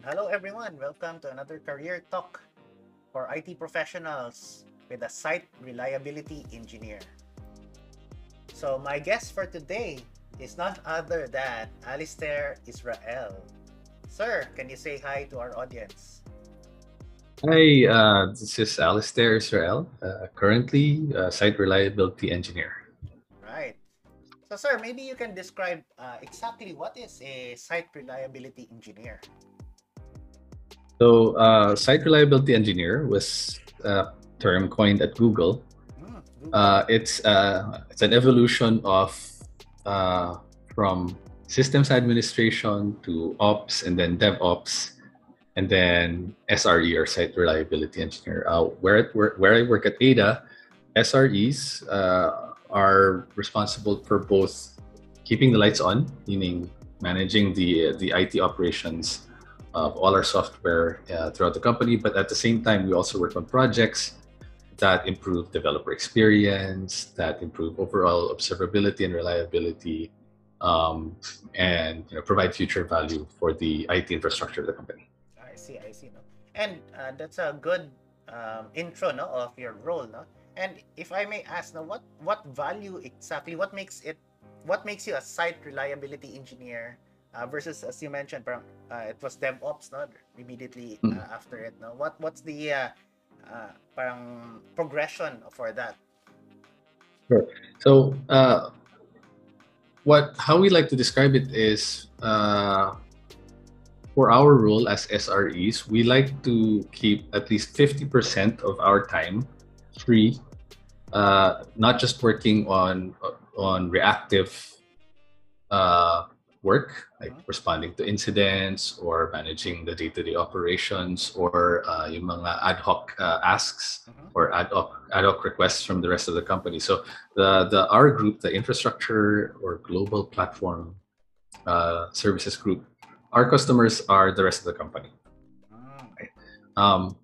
And hello everyone, welcome to another career talk for IT professionals with a site reliability engineer. So my guest for today is none other than Alistair Israel. Sir, can you say hi to our audience? Hi, uh, this is Alistair Israel, uh, currently a site reliability engineer. Right. So, sir, maybe you can describe uh, exactly what is a site reliability engineer. So, uh, site reliability engineer was a term coined at Google. Uh, it's uh, it's an evolution of uh, from systems administration to ops and then DevOps and then SRE or site reliability engineer. Uh, where, it, where where I work at Ada, SREs uh, are responsible for both keeping the lights on, meaning managing the the IT operations of all our software uh, throughout the company, but at the same time, we also work on projects that improve developer experience, that improve overall observability and reliability, um, and you know, provide future value for the IT infrastructure of the company. I see, I see. No? And uh, that's a good um, intro no, of your role. No? And if I may ask, no, what, what value exactly, what makes it, what makes you a site reliability engineer uh, versus, as you mentioned, parang, uh, it was DevOps no? immediately uh, Mm. after it. No? What, what's the uh, uh, parang progression for that? So, uh, what how we like to describe it is uh, for our role as SREs, we like to keep at least fifty percent of our time free, uh, not just working on on reactive uh, work like Mhm. responding to incidents or managing the day-to-day operations or uh, yung mga ad hoc uh, asks Mhm. or ad hoc ad hoc requests from the rest of the company. So the the our group, the infrastructure or global platform uh, services group, our customers are the rest of the company. Mm. Um,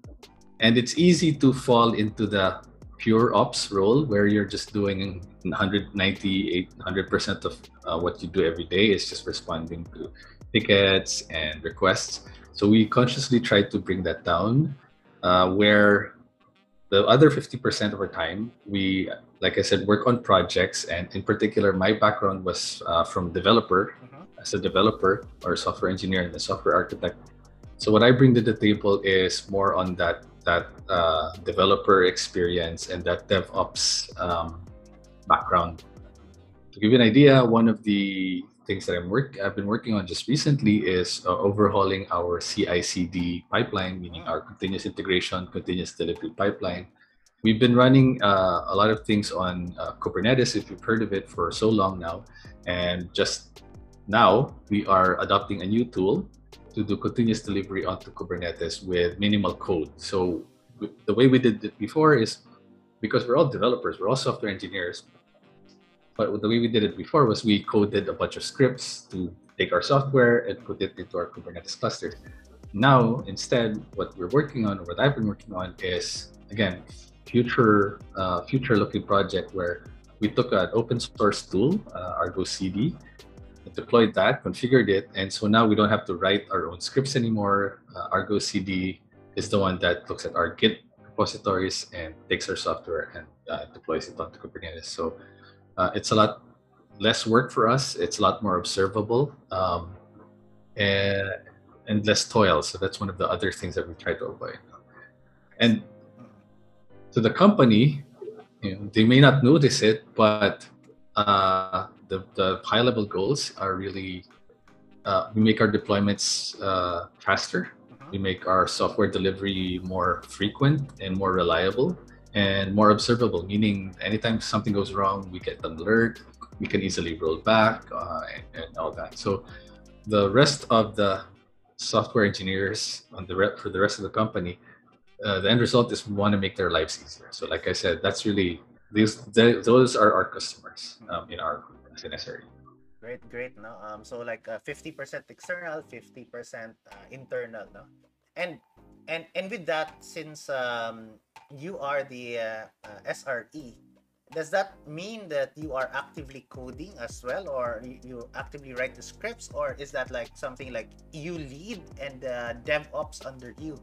and it's easy to fall into the pure ops role where you're just doing 190 100% of uh, what you do every day is just responding to tickets and requests so we consciously try to bring that down uh, where the other 50% of our time we like i said work on projects and in particular my background was uh, from developer Mhm. as a developer or software engineer and a software architect. So what I bring to the table is more on that that uh, developer experience and that DevOps um, background. To give you an idea, one of the things that I'm work I've been working on just recently is uh, overhauling our CI/CD pipeline, meaning our continuous integration, continuous delivery pipeline. We've been running uh, a lot of things on uh, Kubernetes, if you've heard of it, for so long now, and just now we are adopting a new tool to do continuous delivery onto Kubernetes with minimal code. So the way we did it before is because we're all developers, we're all software engineers. But the way we did it before was we coded a bunch of scripts to take our software and put it into our Kubernetes clusters. Now, instead, what we're working on, or what I've been working on, is again future uh, future looking project where we took an open source tool, uh, Argo CD, deployed that, configured it, and so now we don't have to write our own scripts anymore. Uh, Argo CD is the one that looks at our Git repositories and takes our software and uh, deploys it onto Kubernetes. So uh, it's a lot less work for us. It's a lot more observable um, and, and less toil. So that's one of the other things that we try to avoid. And to the company, you know, they may not notice it, but uh, the, the high level goals are really uh, we make our deployments uh, faster. Mhm. We make our software delivery more frequent and more reliable and more observable, meaning anytime something goes wrong, we get an alert, we can easily roll back uh, and, and all that. So the rest of the software engineers on the re- for the rest of the company, uh, the end result is we want to make their lives easier. So like I said, that's really these th- those are our customers um, in our as an SRE. Great, great, no. Um, so like uh, fifty percent external, fifty percent uh, internal, no. And and and with that, since um, you are the uh, uh, SRE, does that mean that you are actively coding as well, or you, you actively write the scripts, or is that like something like you lead and the DevOps under you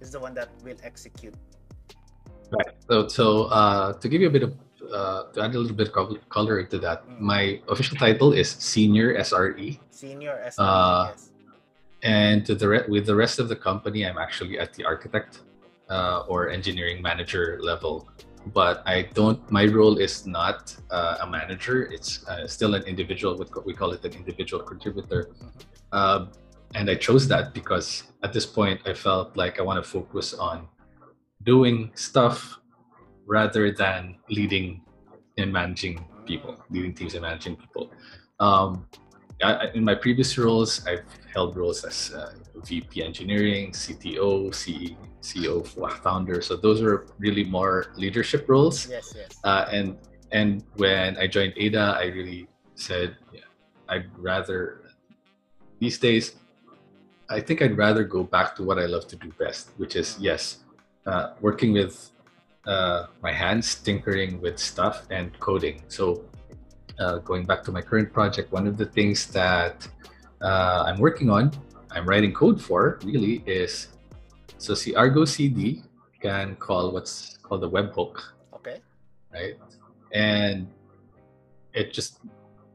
is the one that will execute? Right. So, so uh, to give you a bit of uh, to add a little bit of color into that, Mm. my official title is senior SRE, Senior SRE, Uh, yes. and to the re- with the rest of the company, I'm actually at the architect uh, or engineering manager level. But I don't. My role is not uh, a manager. It's uh, still an individual. We call it an individual contributor. Mhm. Uh, and I chose that because at this point I felt like I want to focus on doing stuff rather than leading and managing people, leading teams and managing people. Um, I, in my previous roles, I've held roles as uh, VP engineering, CTO, CE, CEO, founder. So those were really more leadership roles. Yes, yes. Uh, and and when I joined Ada, I really said, yeah, I'd rather these days. I think I'd rather go back to what I love to do best, which is yes, uh, working with uh, my hands, tinkering with stuff, and coding. So, uh, going back to my current project, one of the things that uh, I'm working on, I'm writing code for, really is so see Argo CD can call what's called a webhook Okay. right? And it just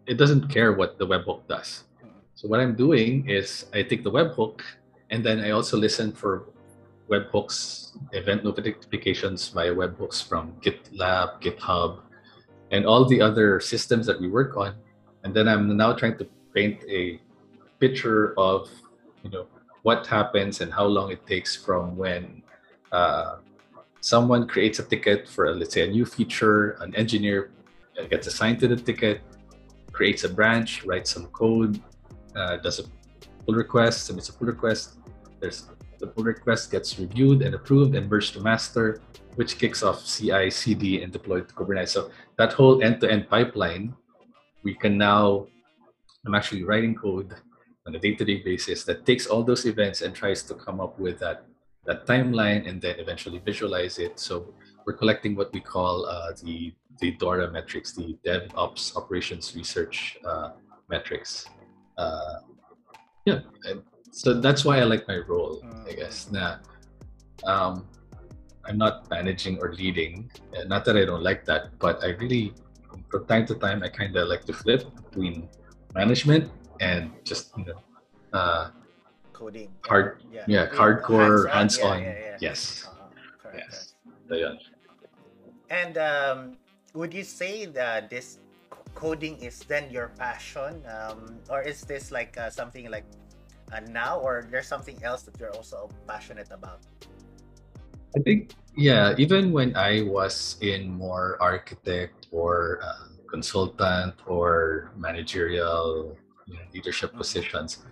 it doesn't care what the webhook does. So what I'm doing is I take the webhook and then I also listen for webhooks, event notifications via webhooks from GitLab, GitHub, and all the other systems that we work on. And then I'm now trying to paint a picture of you know what happens and how long it takes from when uh, someone creates a ticket for let's say a new feature an engineer gets assigned to the ticket creates a branch writes some code uh, does a pull request submits a pull request there's the pull request gets reviewed and approved and merged to master which kicks off ci cd and deployed to kubernetes so that whole end-to-end pipeline we can now i'm actually writing code on a day-to-day basis that takes all those events and tries to come up with that that timeline and then eventually visualize it. So we're collecting what we call uh, the the DORA metrics, the DevOps Operations Research uh, metrics. Uh, yeah, and so that's why I like my role, I guess. Nah, um, I'm not managing or leading. uh, Not that I don't like that, but I really, from time to time, I kind of like to flip between management and just you know, uh, Coding. Hard- Yeah. yeah, hardcore, yeah, hands-on. yeah, yeah. Yes. Uh-huh, correct, Yes. so yeah. And um, would you say that this coding is then your passion, um, or is this like uh, something like uh, now, or there's something else that you're also passionate about? I think, yeah, even when I was in more architect or uh, consultant or managerial you know, leadership Mhm. positions,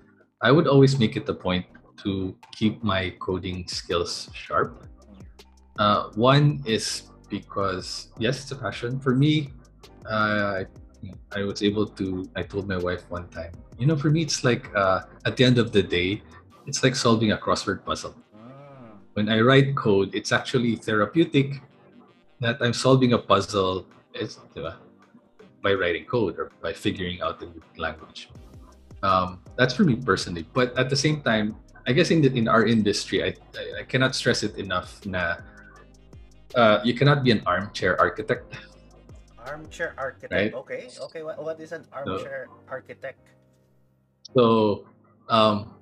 I would always make it a point to keep my coding skills sharp. Uh, one is because, yes, it's a passion. For me, uh, I was able to, I told my wife one time, you know, for me, it's like uh, at the end of the day, it's like solving a crossword puzzle Mm, when I write code, it's actually therapeutic that I'm solving a puzzle it's, diba, by writing code or by figuring out the new language. Um, that's for me personally. But at the same time, I guess in the, in our industry, I, I, I cannot stress it enough. Na uh, you cannot be an armchair architect. armchair architect. Right. Okay. Okay. What, what is an armchair architect? So, um,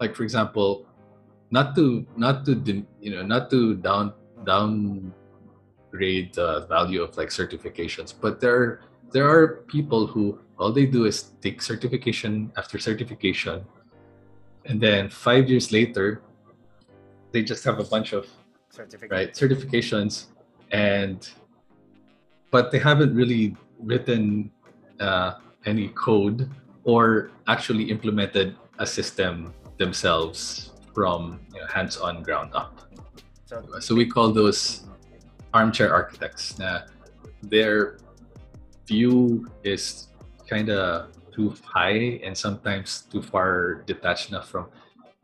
like for example, not to not to you know not to down downgrade the value of like certifications, but there there are people who all they do is take certification after certification, and then five years later, they just have a bunch of right certifications and but they haven't really written uh, any code or actually implemented a system themselves from you know, hands-on ground up. So, so we call those armchair architects. Na their view is kind of too high and sometimes too far detached enough from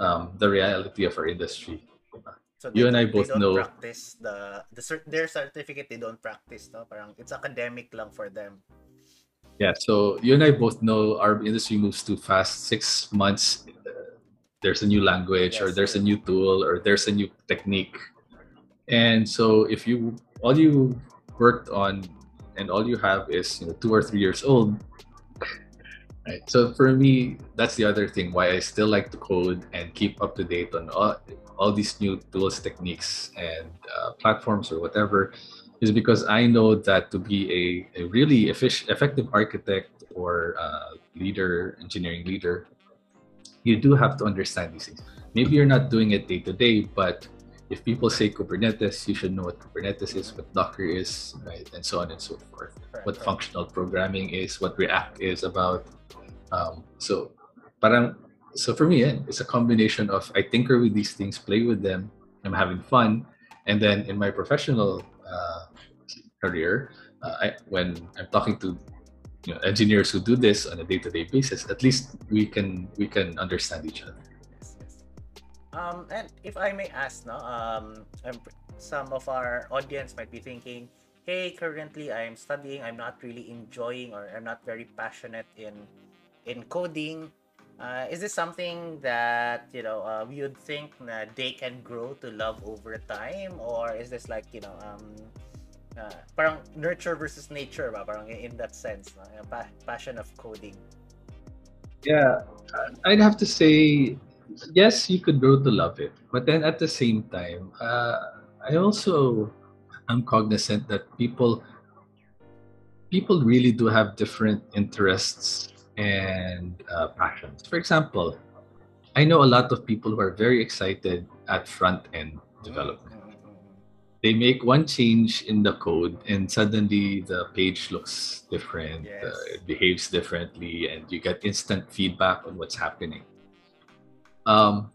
um, the reality of our industry So You and I both they don't know- practice the the cer- their certificate. They don't practice, no? Parang it's academic lang for them. Yeah, so you and I both know our industry moves too fast. Six months, uh, there's a new language, or Yes, there's a new tool, or there's a new technique. And so, if you all you worked on and all you have is you know two or three years old, right? So for me, that's the other thing why I still like to code and keep up to date on all, all these new tools, techniques, and uh, platforms or whatever is because I know that to be a, a really efficient, effective architect or uh, leader, engineering leader, you do have to understand these things. Maybe you're not doing it day to day, but if people say Kubernetes, you should know what Kubernetes is, what Docker is, right, and so on and so forth. Correct, What correct. functional programming is, what React is about. Um, so, parang, so for me, it's a combination of I tinker with these things, play with them, I'm having fun, and then in my professional uh, career, uh, I, when I'm talking to you know, engineers who do this on a day-to-day basis, at least we can we can understand each other. Yes, yes. Um, and if I may ask, no, um, I'm some of our audience might be thinking, "Hey, currently I'm studying. I'm not really enjoying, or I'm not very passionate in in coding. Uh, is this something that you know uh, you'd think that they can grow to love over time, or is this like you know um, uh, parang nurture versus nature, ba? Parang in, that sense, no? Pa- passion of coding. Yeah, I'd have to say yes, you could grow to love it, but then at the same time, uh, I also am cognizant that people people really do have different interests and uh, passions. For example, I know a lot of people who are very excited at front end development. Mm, mm, mm, mm. They make one change in the code, and suddenly the page looks different, Yes. uh, it behaves differently, and you get instant feedback on what's happening. Um,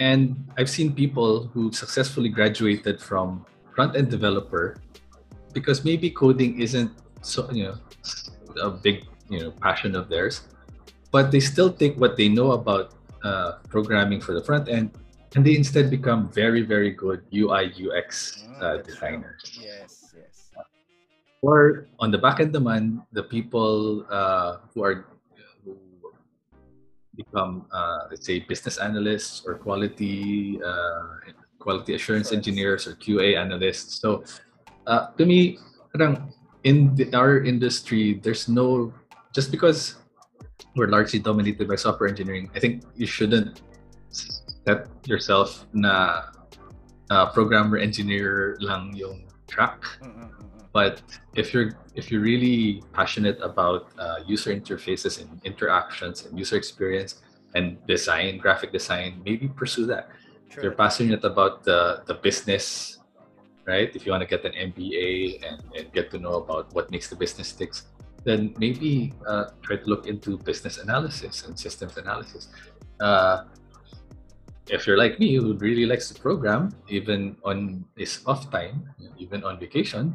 and I've seen people who successfully graduated from front end developer because maybe coding isn't so you know a big you know passion of theirs, but they still take what they know about uh, programming for the front end, and they instead become very very good UI UX Mm, uh, designers. Yes, yes. Or on the back end naman, the people uh, who are who become uh, let's say business analysts or quality uh, quality assurance engineers or QA analysts. So uh, to me, in the, our industry, there's no just because we're largely dominated by software engineering. I think you shouldn't set yourself na uh, programmer engineer lang yung track. But if you're if you're really passionate about uh, user interfaces and interactions and user experience and design graphic design maybe pursue that. If you're passionate about the the business right? If you want to get an mba and, and get to know about what makes the business ticks then maybe uh, try to look into business analysis and systems analysis uh, if you're like me who really likes to program even on his off time even on vacation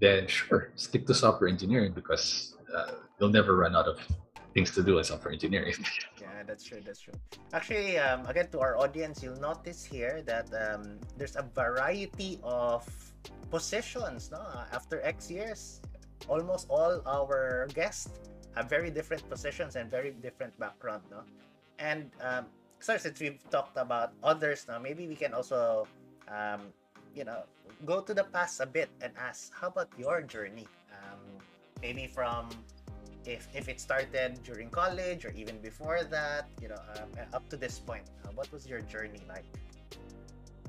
then sure stick to software engineering because uh, you'll never run out of things to do in software engineering Yeah, that's true. That's true. Actually, um, again, to our audience, you'll notice here that um, there's a variety of positions. No, after X years, almost all our guests have very different positions and very different background. No, and um, so since we've talked about others now, maybe we can also, um, you know, go to the past a bit and ask, how about your journey? Um, maybe from if if it started during college or even before that, you know, um, up to this point, uh, what was your journey like?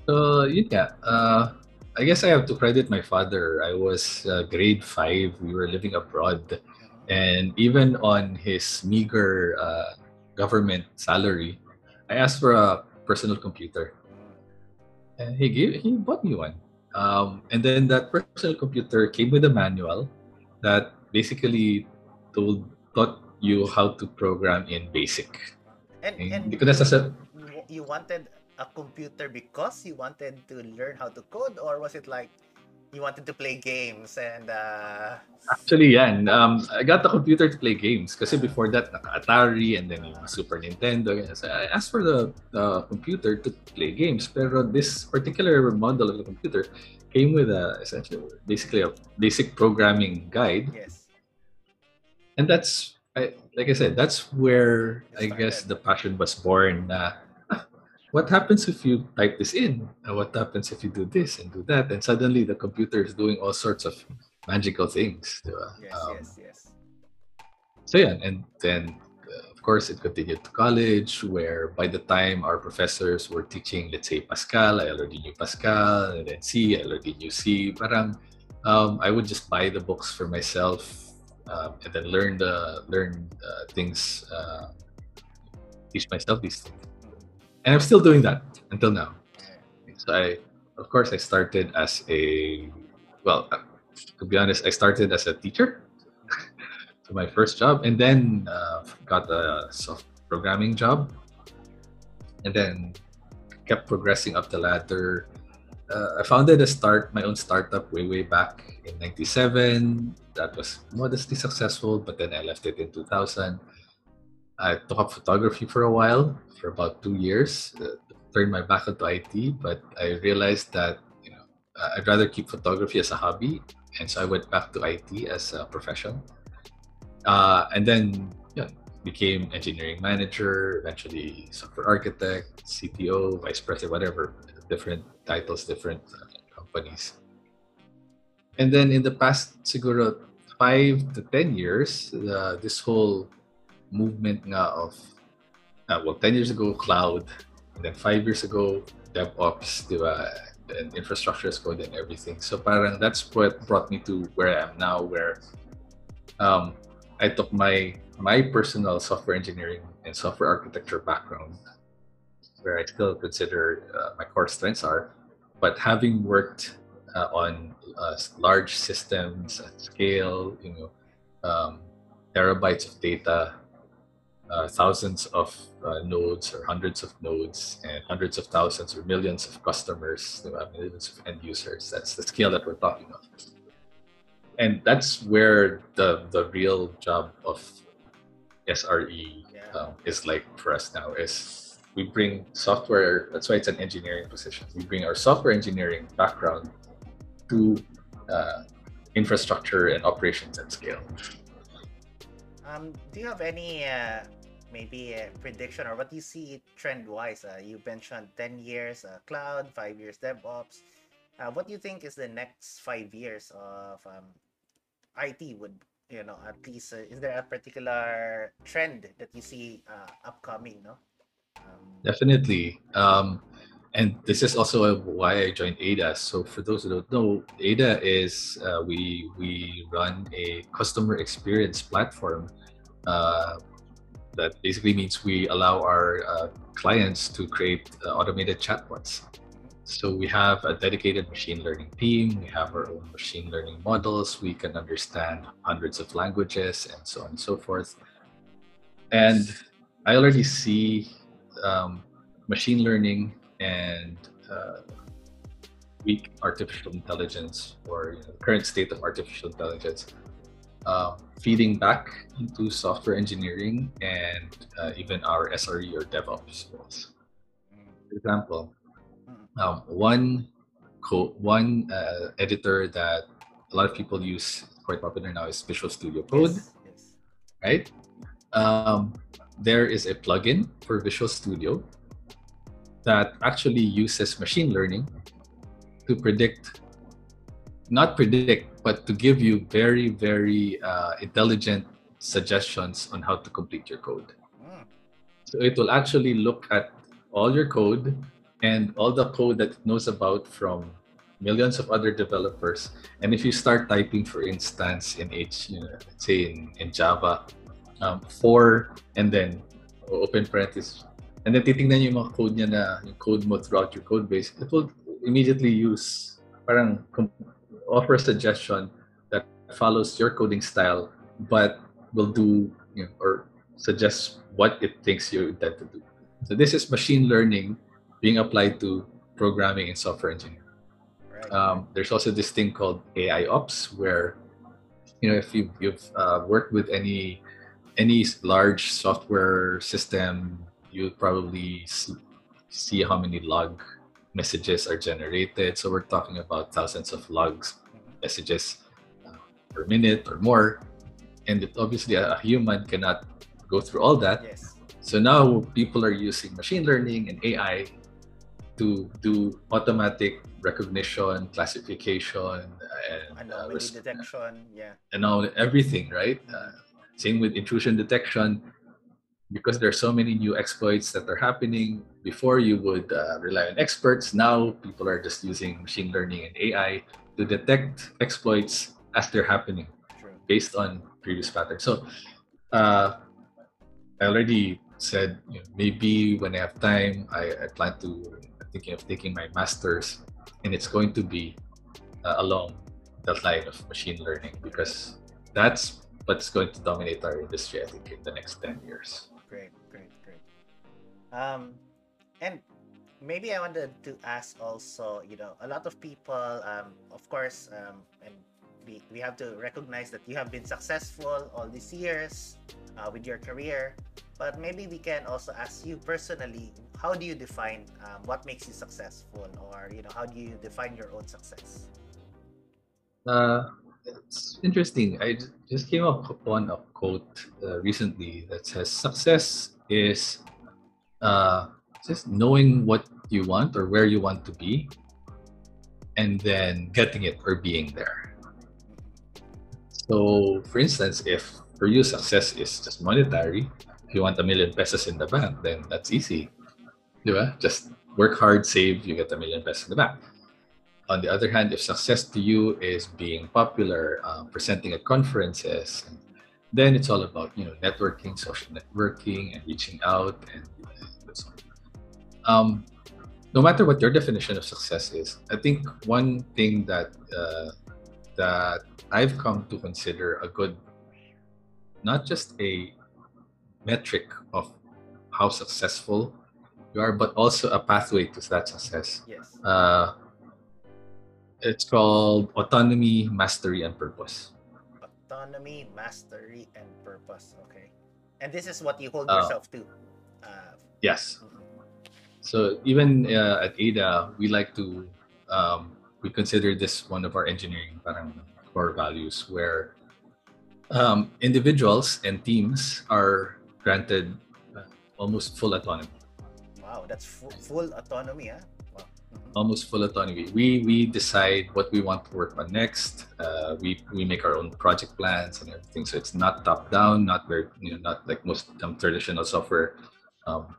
so nga, uh, i guess i have to credit my father. I was uh, grade 5 we were living abroad. And even on his meager uh, government salary i asked for a personal computer. And he gave he bought me one. Um, and then that personal computer came with a manual that basically told taught you how to program in basic. And and hindi ko nasa- you, you wanted a computer because you wanted to learn how to code, or was it like you wanted to play games and uh, Actually, yan. Um, I got the computer to play games kasi before that, naka-Atari and then yung Super Nintendo. So I asked for the, the computer to play games. Pero this particular model of the computer came with a essentially basically a basic programming guide. yes. And that's I, like I said, that's where I guess the passion was born. Na, "Ah, what happens if you type this in? Uh, What happens if you do this and do that? And suddenly the computer is doing all sorts of magical things. Yes, Um, yes, yes. So yeah, and then uh, of course it continued to college, where by the time our professors were teaching, let's say Pascal, I already knew Pascal, and then C, I already knew C. Parang um, I would just buy the books for myself, um, and then learn the learn uh, things, uh, teach myself these things, and I'm still doing that until now. So I, of course, I started as a well, to be honest, I started as a teacher to my first job, and then uh, got a soft programming job, and then kept progressing up the ladder. Uh, I founded a start my own startup way way back in '97. That was modestly successful, but then I left it in 2000. I took up photography for a while, for about two years. Uh, turned my back onto IT, but I realized that you know I'd rather keep photography as a hobby, and so I went back to IT as a profession. Uh, and then yeah, became engineering manager, eventually software architect, CTO, vice president, whatever, different titles, different uh, companies. And then in the past, siguro five to ten years, uh, this whole movement nga of uh, well, ten years ago, cloud, and then five years ago, DevOps, di and infrastructure as code and everything. So parang that's what brought me to where I am now, where um, I took my my personal software engineering and software architecture background, where I still consider uh, my core strengths are, but having worked uh, on uh, large systems at scale, you know, um, terabytes of data, uh, thousands of uh, nodes or hundreds of nodes, and hundreds of thousands or millions of customers, millions of end users. That's the scale that we're talking of and that's where the the real job of SRE um, is like for us now is we bring software that's why it's an engineering position. We bring our software engineering background to uh, infrastructure and operations at scale. Um, do you have any uh, maybe a prediction or what do you see trend wise? Uh, you mentioned 10 years uh, cloud, 5 years DevOps. Uh, what do you think is the next 5 years of um, IT would you know at least uh, is there a particular trend that you see uh, upcoming no um, Definitely. Um, and this is also why I joined ADA. So for those who don't know, ADA is uh, we we run a customer experience platform. Uh, that basically means we allow our uh, clients to create uh, automated chatbots. So we have a dedicated machine learning team. We have our own machine learning models. We can understand hundreds of languages and so on and so forth. And I already see um, machine learning and uh, weak artificial intelligence or you know, current state of artificial intelligence um, feeding back into software engineering and uh, even our SRE or DevOps roles. For example, um, one co- one uh, editor that a lot of people use quite popular now is Visual Studio Code yes, yes. right? Um, there is a plugin for Visual Studio that actually uses machine learning to predict, not predict, but to give you very, very uh, intelligent suggestions on how to complete your code. So it will actually look at all your code and all the code that it knows about from millions of other developers. And if you start typing, for instance, in H, you know, let's say in, in Java, um, for and then open parenthesis, and then titingnan yung mga code niya na yung code mo throughout your code base, it will immediately use parang offer a suggestion that follows your coding style, but will do you know, or suggest what it thinks you intend to do. So this is machine learning being applied to programming and software engineering. right. Um, there's also this thing called AI ops, where you know if you, you've uh, worked with any any large software system, you'll probably see, how many log messages are generated. So we're talking about thousands of logs. Messages uh, per minute or more, and it, obviously a, a human cannot go through all that. Yes. So now people are using machine learning and AI to do automatic recognition, classification, and uh, Anomaly res- detection. Yeah. and all everything, right? Uh, same with intrusion detection, because there are so many new exploits that are happening. Before you would uh, rely on experts, now people are just using machine learning and AI to detect exploits as they're happening True. based on previous patterns. So, uh, I already said you know, maybe when I have time, I, I plan to I'm thinking of taking my master's, and it's going to be uh, along that line of machine learning because that's what's going to dominate our industry. I think in the next ten years. Great, great, great. Um, and maybe I wanted to ask also, you know, a lot of people, um, of course, um, and we, we have to recognize that you have been successful all these years uh, with your career, but maybe we can also ask you personally, how do you define um, what makes you successful, or you know, how do you define your own success? Uh, it's interesting. I just came up upon a quote uh, recently that says success is uh, just knowing what you want or where you want to be, and then getting it or being there. So, for instance, if for you success is just monetary, if you want a million pesos in the bank, then that's easy. Diba? Just work hard, save, you get a million pesos in the bank. On the other hand, if success to you is being popular, uh, presenting at conferences, then it's all about you know networking, social networking, and reaching out and, and so on. Um, no matter what your definition of success is, I think one thing that uh, that I've come to consider a good, not just a metric of how successful you are, but also a pathway to that success. Yes. Uh, it's called autonomy, mastery, and purpose. Autonomy, mastery, and purpose. Okay. And this is what you hold Uh, yourself to. Uh, Yes. mhm. So even uh, at Ada, we like to um, we consider this one of our engineering core values, where um, individuals and teams are granted uh, almost full autonomy. Wow, that's fu- full autonomy, huh? Wow. Mhm. almost full autonomy. We we decide what we want to work on next. Uh, we we make our own project plans and everything. So it's not top down, not very you know not like most um, traditional software um,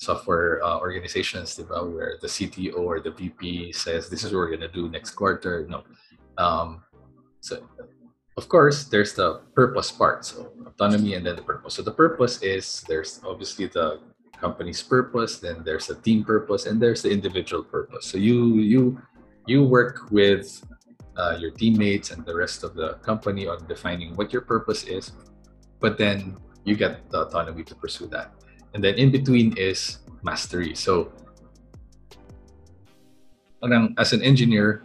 software uh, organizations, diba, where the CTO or the VP says this is what we're gonna do next quarter. No, um, so of course there's the purpose part. So autonomy and then the purpose. So the purpose is there's obviously the company's purpose then there's a team purpose and there's the individual purpose so you you you work with uh, your teammates and the rest of the company on defining what your purpose is but then you get the autonomy to pursue that and then in between is mastery. So as an engineer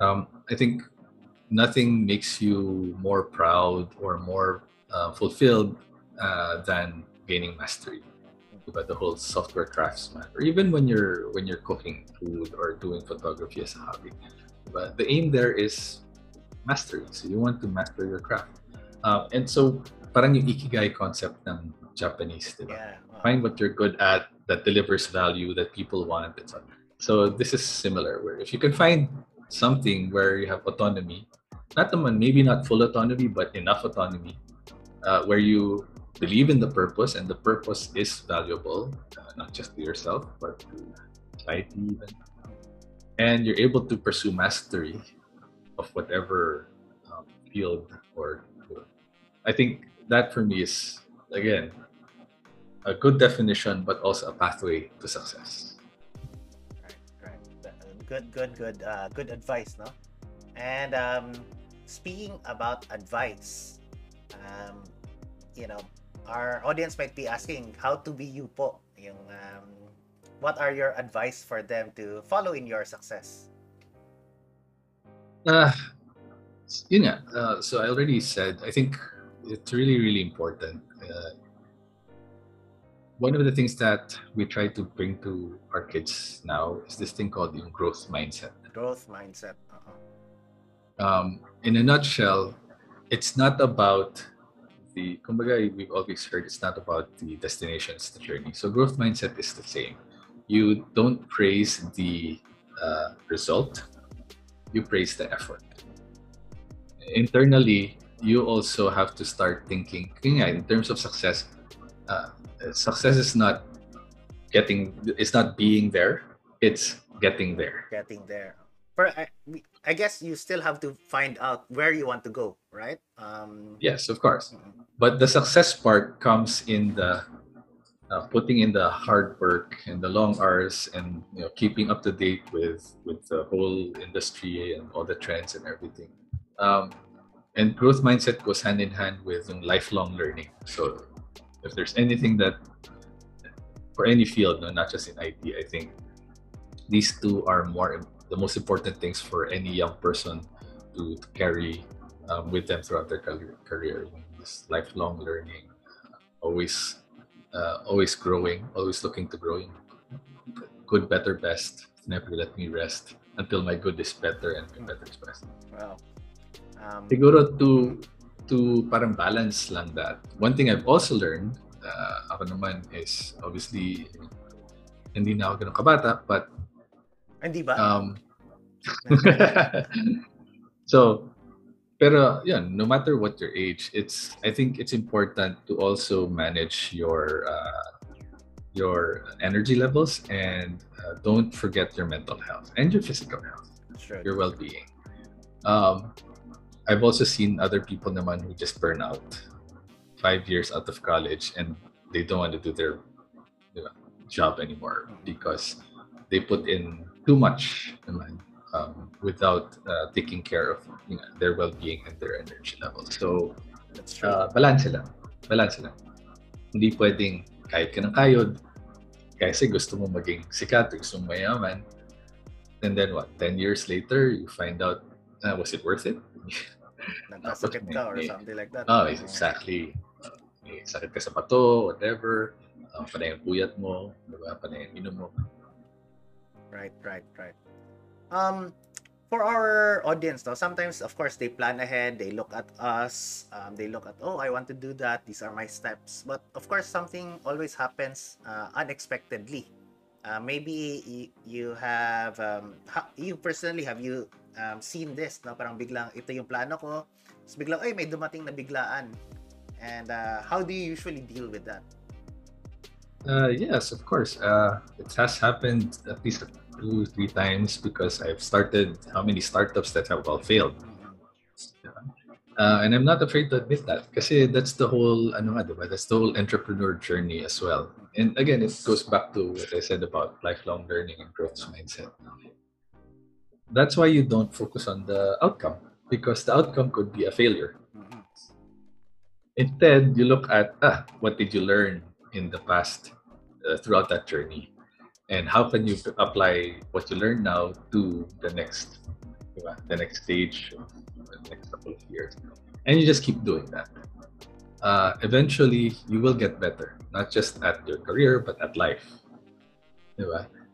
um, i think nothing makes you more proud or more uh, fulfilled uh, than gaining mastery. About the whole software craftsman or even when you're when you're cooking food or doing photography as a hobby. But the aim there is mastery. So you want to master your craft. Um, and so parang yung ikigai concept ng Japanese diba? Yeah. wow. find what you're good at that delivers value that people want and so on. so this is similar where if you can find something where you have autonomy not the one, maybe not full autonomy but enough autonomy uh, where you believe in the purpose and the purpose is valuable uh, not just to yourself but to society even and you're able to pursue mastery of whatever um, field or i think that for me is again a good definition but also a pathway to success Right, right. Good, good, good, uh, good advice, no? And um, speaking about advice, um, you know, our audience might be asking how to be you po. Yung, um, what are your advice for them to follow in your success? Uh, yun nga. Uh, so I already said, I think it's really, really important. Uh, one of the things that we try to bring to our kids now is this thing called the growth mindset. Growth mindset. Uh-huh. Um, in a nutshell, it's not about the kumbaga we've always heard it's not about the destination it's the journey so growth mindset is the same you don't praise the uh, result you praise the effort internally you also have to start thinking in terms of success uh, success is not getting it's not being there it's getting there. Getting there. But I, I guess you still have to find out where you want to go right? Um yes of course. But the success part comes in the uh, putting in the hard work and the long hours and you know keeping up to date with with the whole industry and all the trends and everything. Um, and growth mindset goes hand in hand with lifelong learning. So if there's anything that for any field no, not just in it i think these two are more the most important things for any young person to, to carry um, with them throughout their career this lifelong learning always uh, always growing always looking to growing. Good better best never let me rest until my good is better and my better is best. Wow. Um, siguro to to parang balance lang that one thing I've also learned uh, ako naman is obviously hindi na ako ganun kabata but hindi ba? Um, so, pero yeah, no matter what your age, it's I think it's important to also manage your uh, your energy levels and uh, don't forget your mental health and your physical health, sure. your well-being. Um, I've also seen other people naman who just burn out five years out of college and they don't want to do their job anymore because they put in too much naman um, without uh, taking care of you know, their well-being and their energy levels. So, That's true. uh, balance lang. Balance lang. Hindi pwedeng kahit ka ng kayod, kasi gusto mo maging sikat, gusto mo mayaman, and then what, 10 years later, you find out, uh, was it worth it? Nagkasakit ka or something like that. Oh, exactly. May sakit ka sa bato, whatever. Uh, panay ang puyat mo, diba? panay ang inom mo. Right, right, right. Um, for our audience, though, sometimes, of course, they plan ahead. They look at us. Um, they look at, oh, I want to do that. These are my steps. But of course, something always happens uh, unexpectedly. Uh, maybe you have, um, you personally, have you um, seen this? No? Parang biglang, ito yung plano ko. Tapos biglang, ay, may dumating na biglaan. And uh, how do you usually deal with that? Uh, yes, of course. Uh, it has happened at least two, three times because I've started how many startups that have all failed. Uh, and I'm not afraid to admit that because that's the whole ano nga, diba? that's the whole entrepreneur journey as well. And again, it goes back to what I said about lifelong learning and growth mindset. That's why you don't focus on the outcome because the outcome could be a failure. Instead, you look at ah, what did you learn in the past uh, throughout that journey and how can you apply what you learn now to the next the next stage the next couple of years and you just keep doing that uh, eventually you will get better not just at your career but at life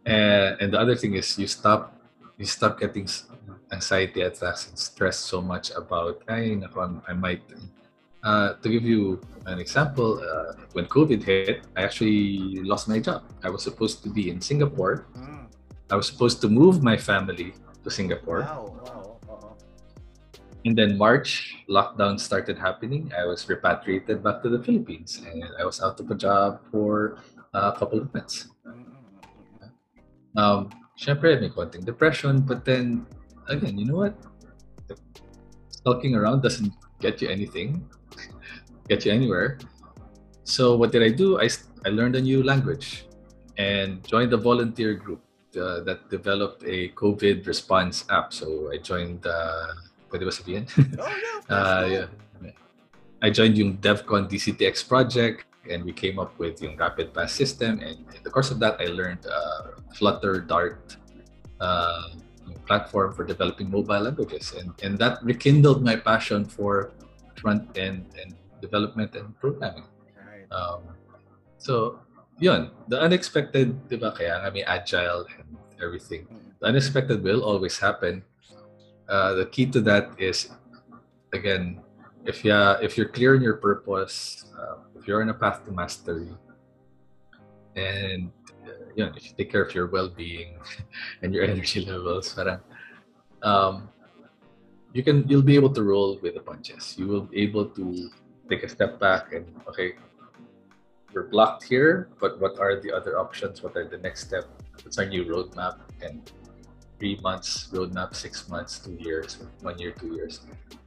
and, and the other thing is you stop you stop getting anxiety attacks and stress so much about I, I might uh, to give you an example, uh, when COVID hit, I actually lost my job. I was supposed to be in Singapore. Mm. I was supposed to move my family to Singapore. Wow, wow. And then March, lockdown started happening. I was repatriated back to the Philippines, and I was out of a job for a couple of months. Um, syempre, may konting depression, but then again, you know what? Stalking around doesn't get you anything get you anywhere. So what did I do? I, I learned a new language and joined a volunteer group uh, that developed a COVID response app. So I joined, uh, pwede ba sabihin? Oh, yeah, uh, yeah. I joined yung DevCon DCTX project and we came up with yung rapid pass system. And in the course of that, I learned uh, Flutter, Dart, uh, platform for developing mobile languages, and and that rekindled my passion for front end and development and programming. Um, so, yun, the unexpected, di ba, kaya nga may agile and everything. Mm. The unexpected will always happen. Uh, the key to that is, again, if you if you're clear in your purpose, uh, if you're on a path to mastery, and uh, yun, if you take care of your well-being and your energy levels, parang, um, you can you'll be able to roll with the punches. You will be able to take a step back and okay, we're blocked here, but what are the other options? What are the next step? What's our new roadmap? And three months roadmap, six months, two years, one year, two years.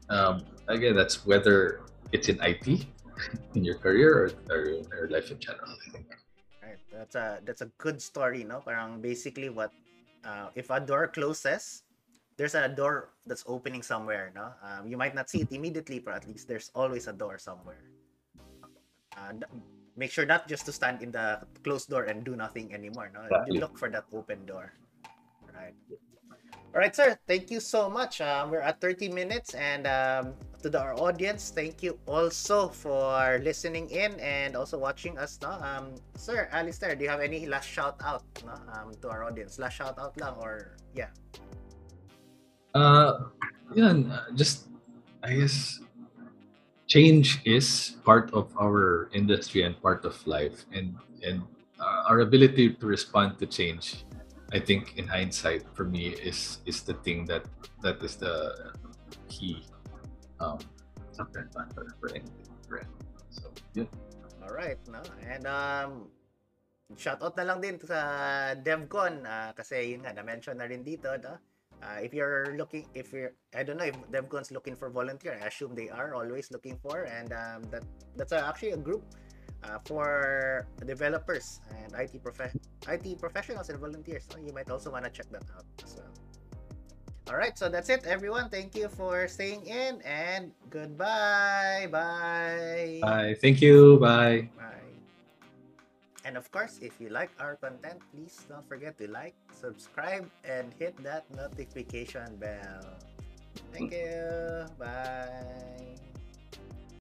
Um, again, that's whether it's in IT, in your career, or, or, or life in general. I think. Right. That's a that's a good story, no? Parang basically what uh, if a door closes, there's a door that's opening somewhere, no? Um, you might not see it immediately, but at least there's always a door somewhere. Uh, make sure not just to stand in the closed door and do nothing anymore, no? Exactly. You look for that open door. Right. All right, sir. Thank you so much. Um, we're at 30 minutes, and um, to the, our audience, thank you also for listening in and also watching us. No, um, sir, Alistair, do you have any last shout out no, um, to our audience? Last shout out lang, or yeah, Uh, uh, just I guess change is part of our industry and part of life, and and uh, our ability to respond to change, I think in hindsight for me is is the thing that that is the key um factor factor for anything. for anything. So yeah. all right, no, and um, shout out na lang din sa DevCon ah, kasi yun nga na-mention na rin dito, no? Uh, if you're looking, if you're, I don't know if DevCon's looking for volunteer. I assume they are always looking for, and um, that that's uh, actually a group uh, for developers and IT prof- IT professionals and volunteers. So you might also want to check that out as well. All right, so that's it, everyone. Thank you for staying in, and goodbye. Bye. Bye. Thank you. Bye. Bye. And of course, if you like our content, please don't forget to like, subscribe, and hit that notification bell. Thank you. Bye.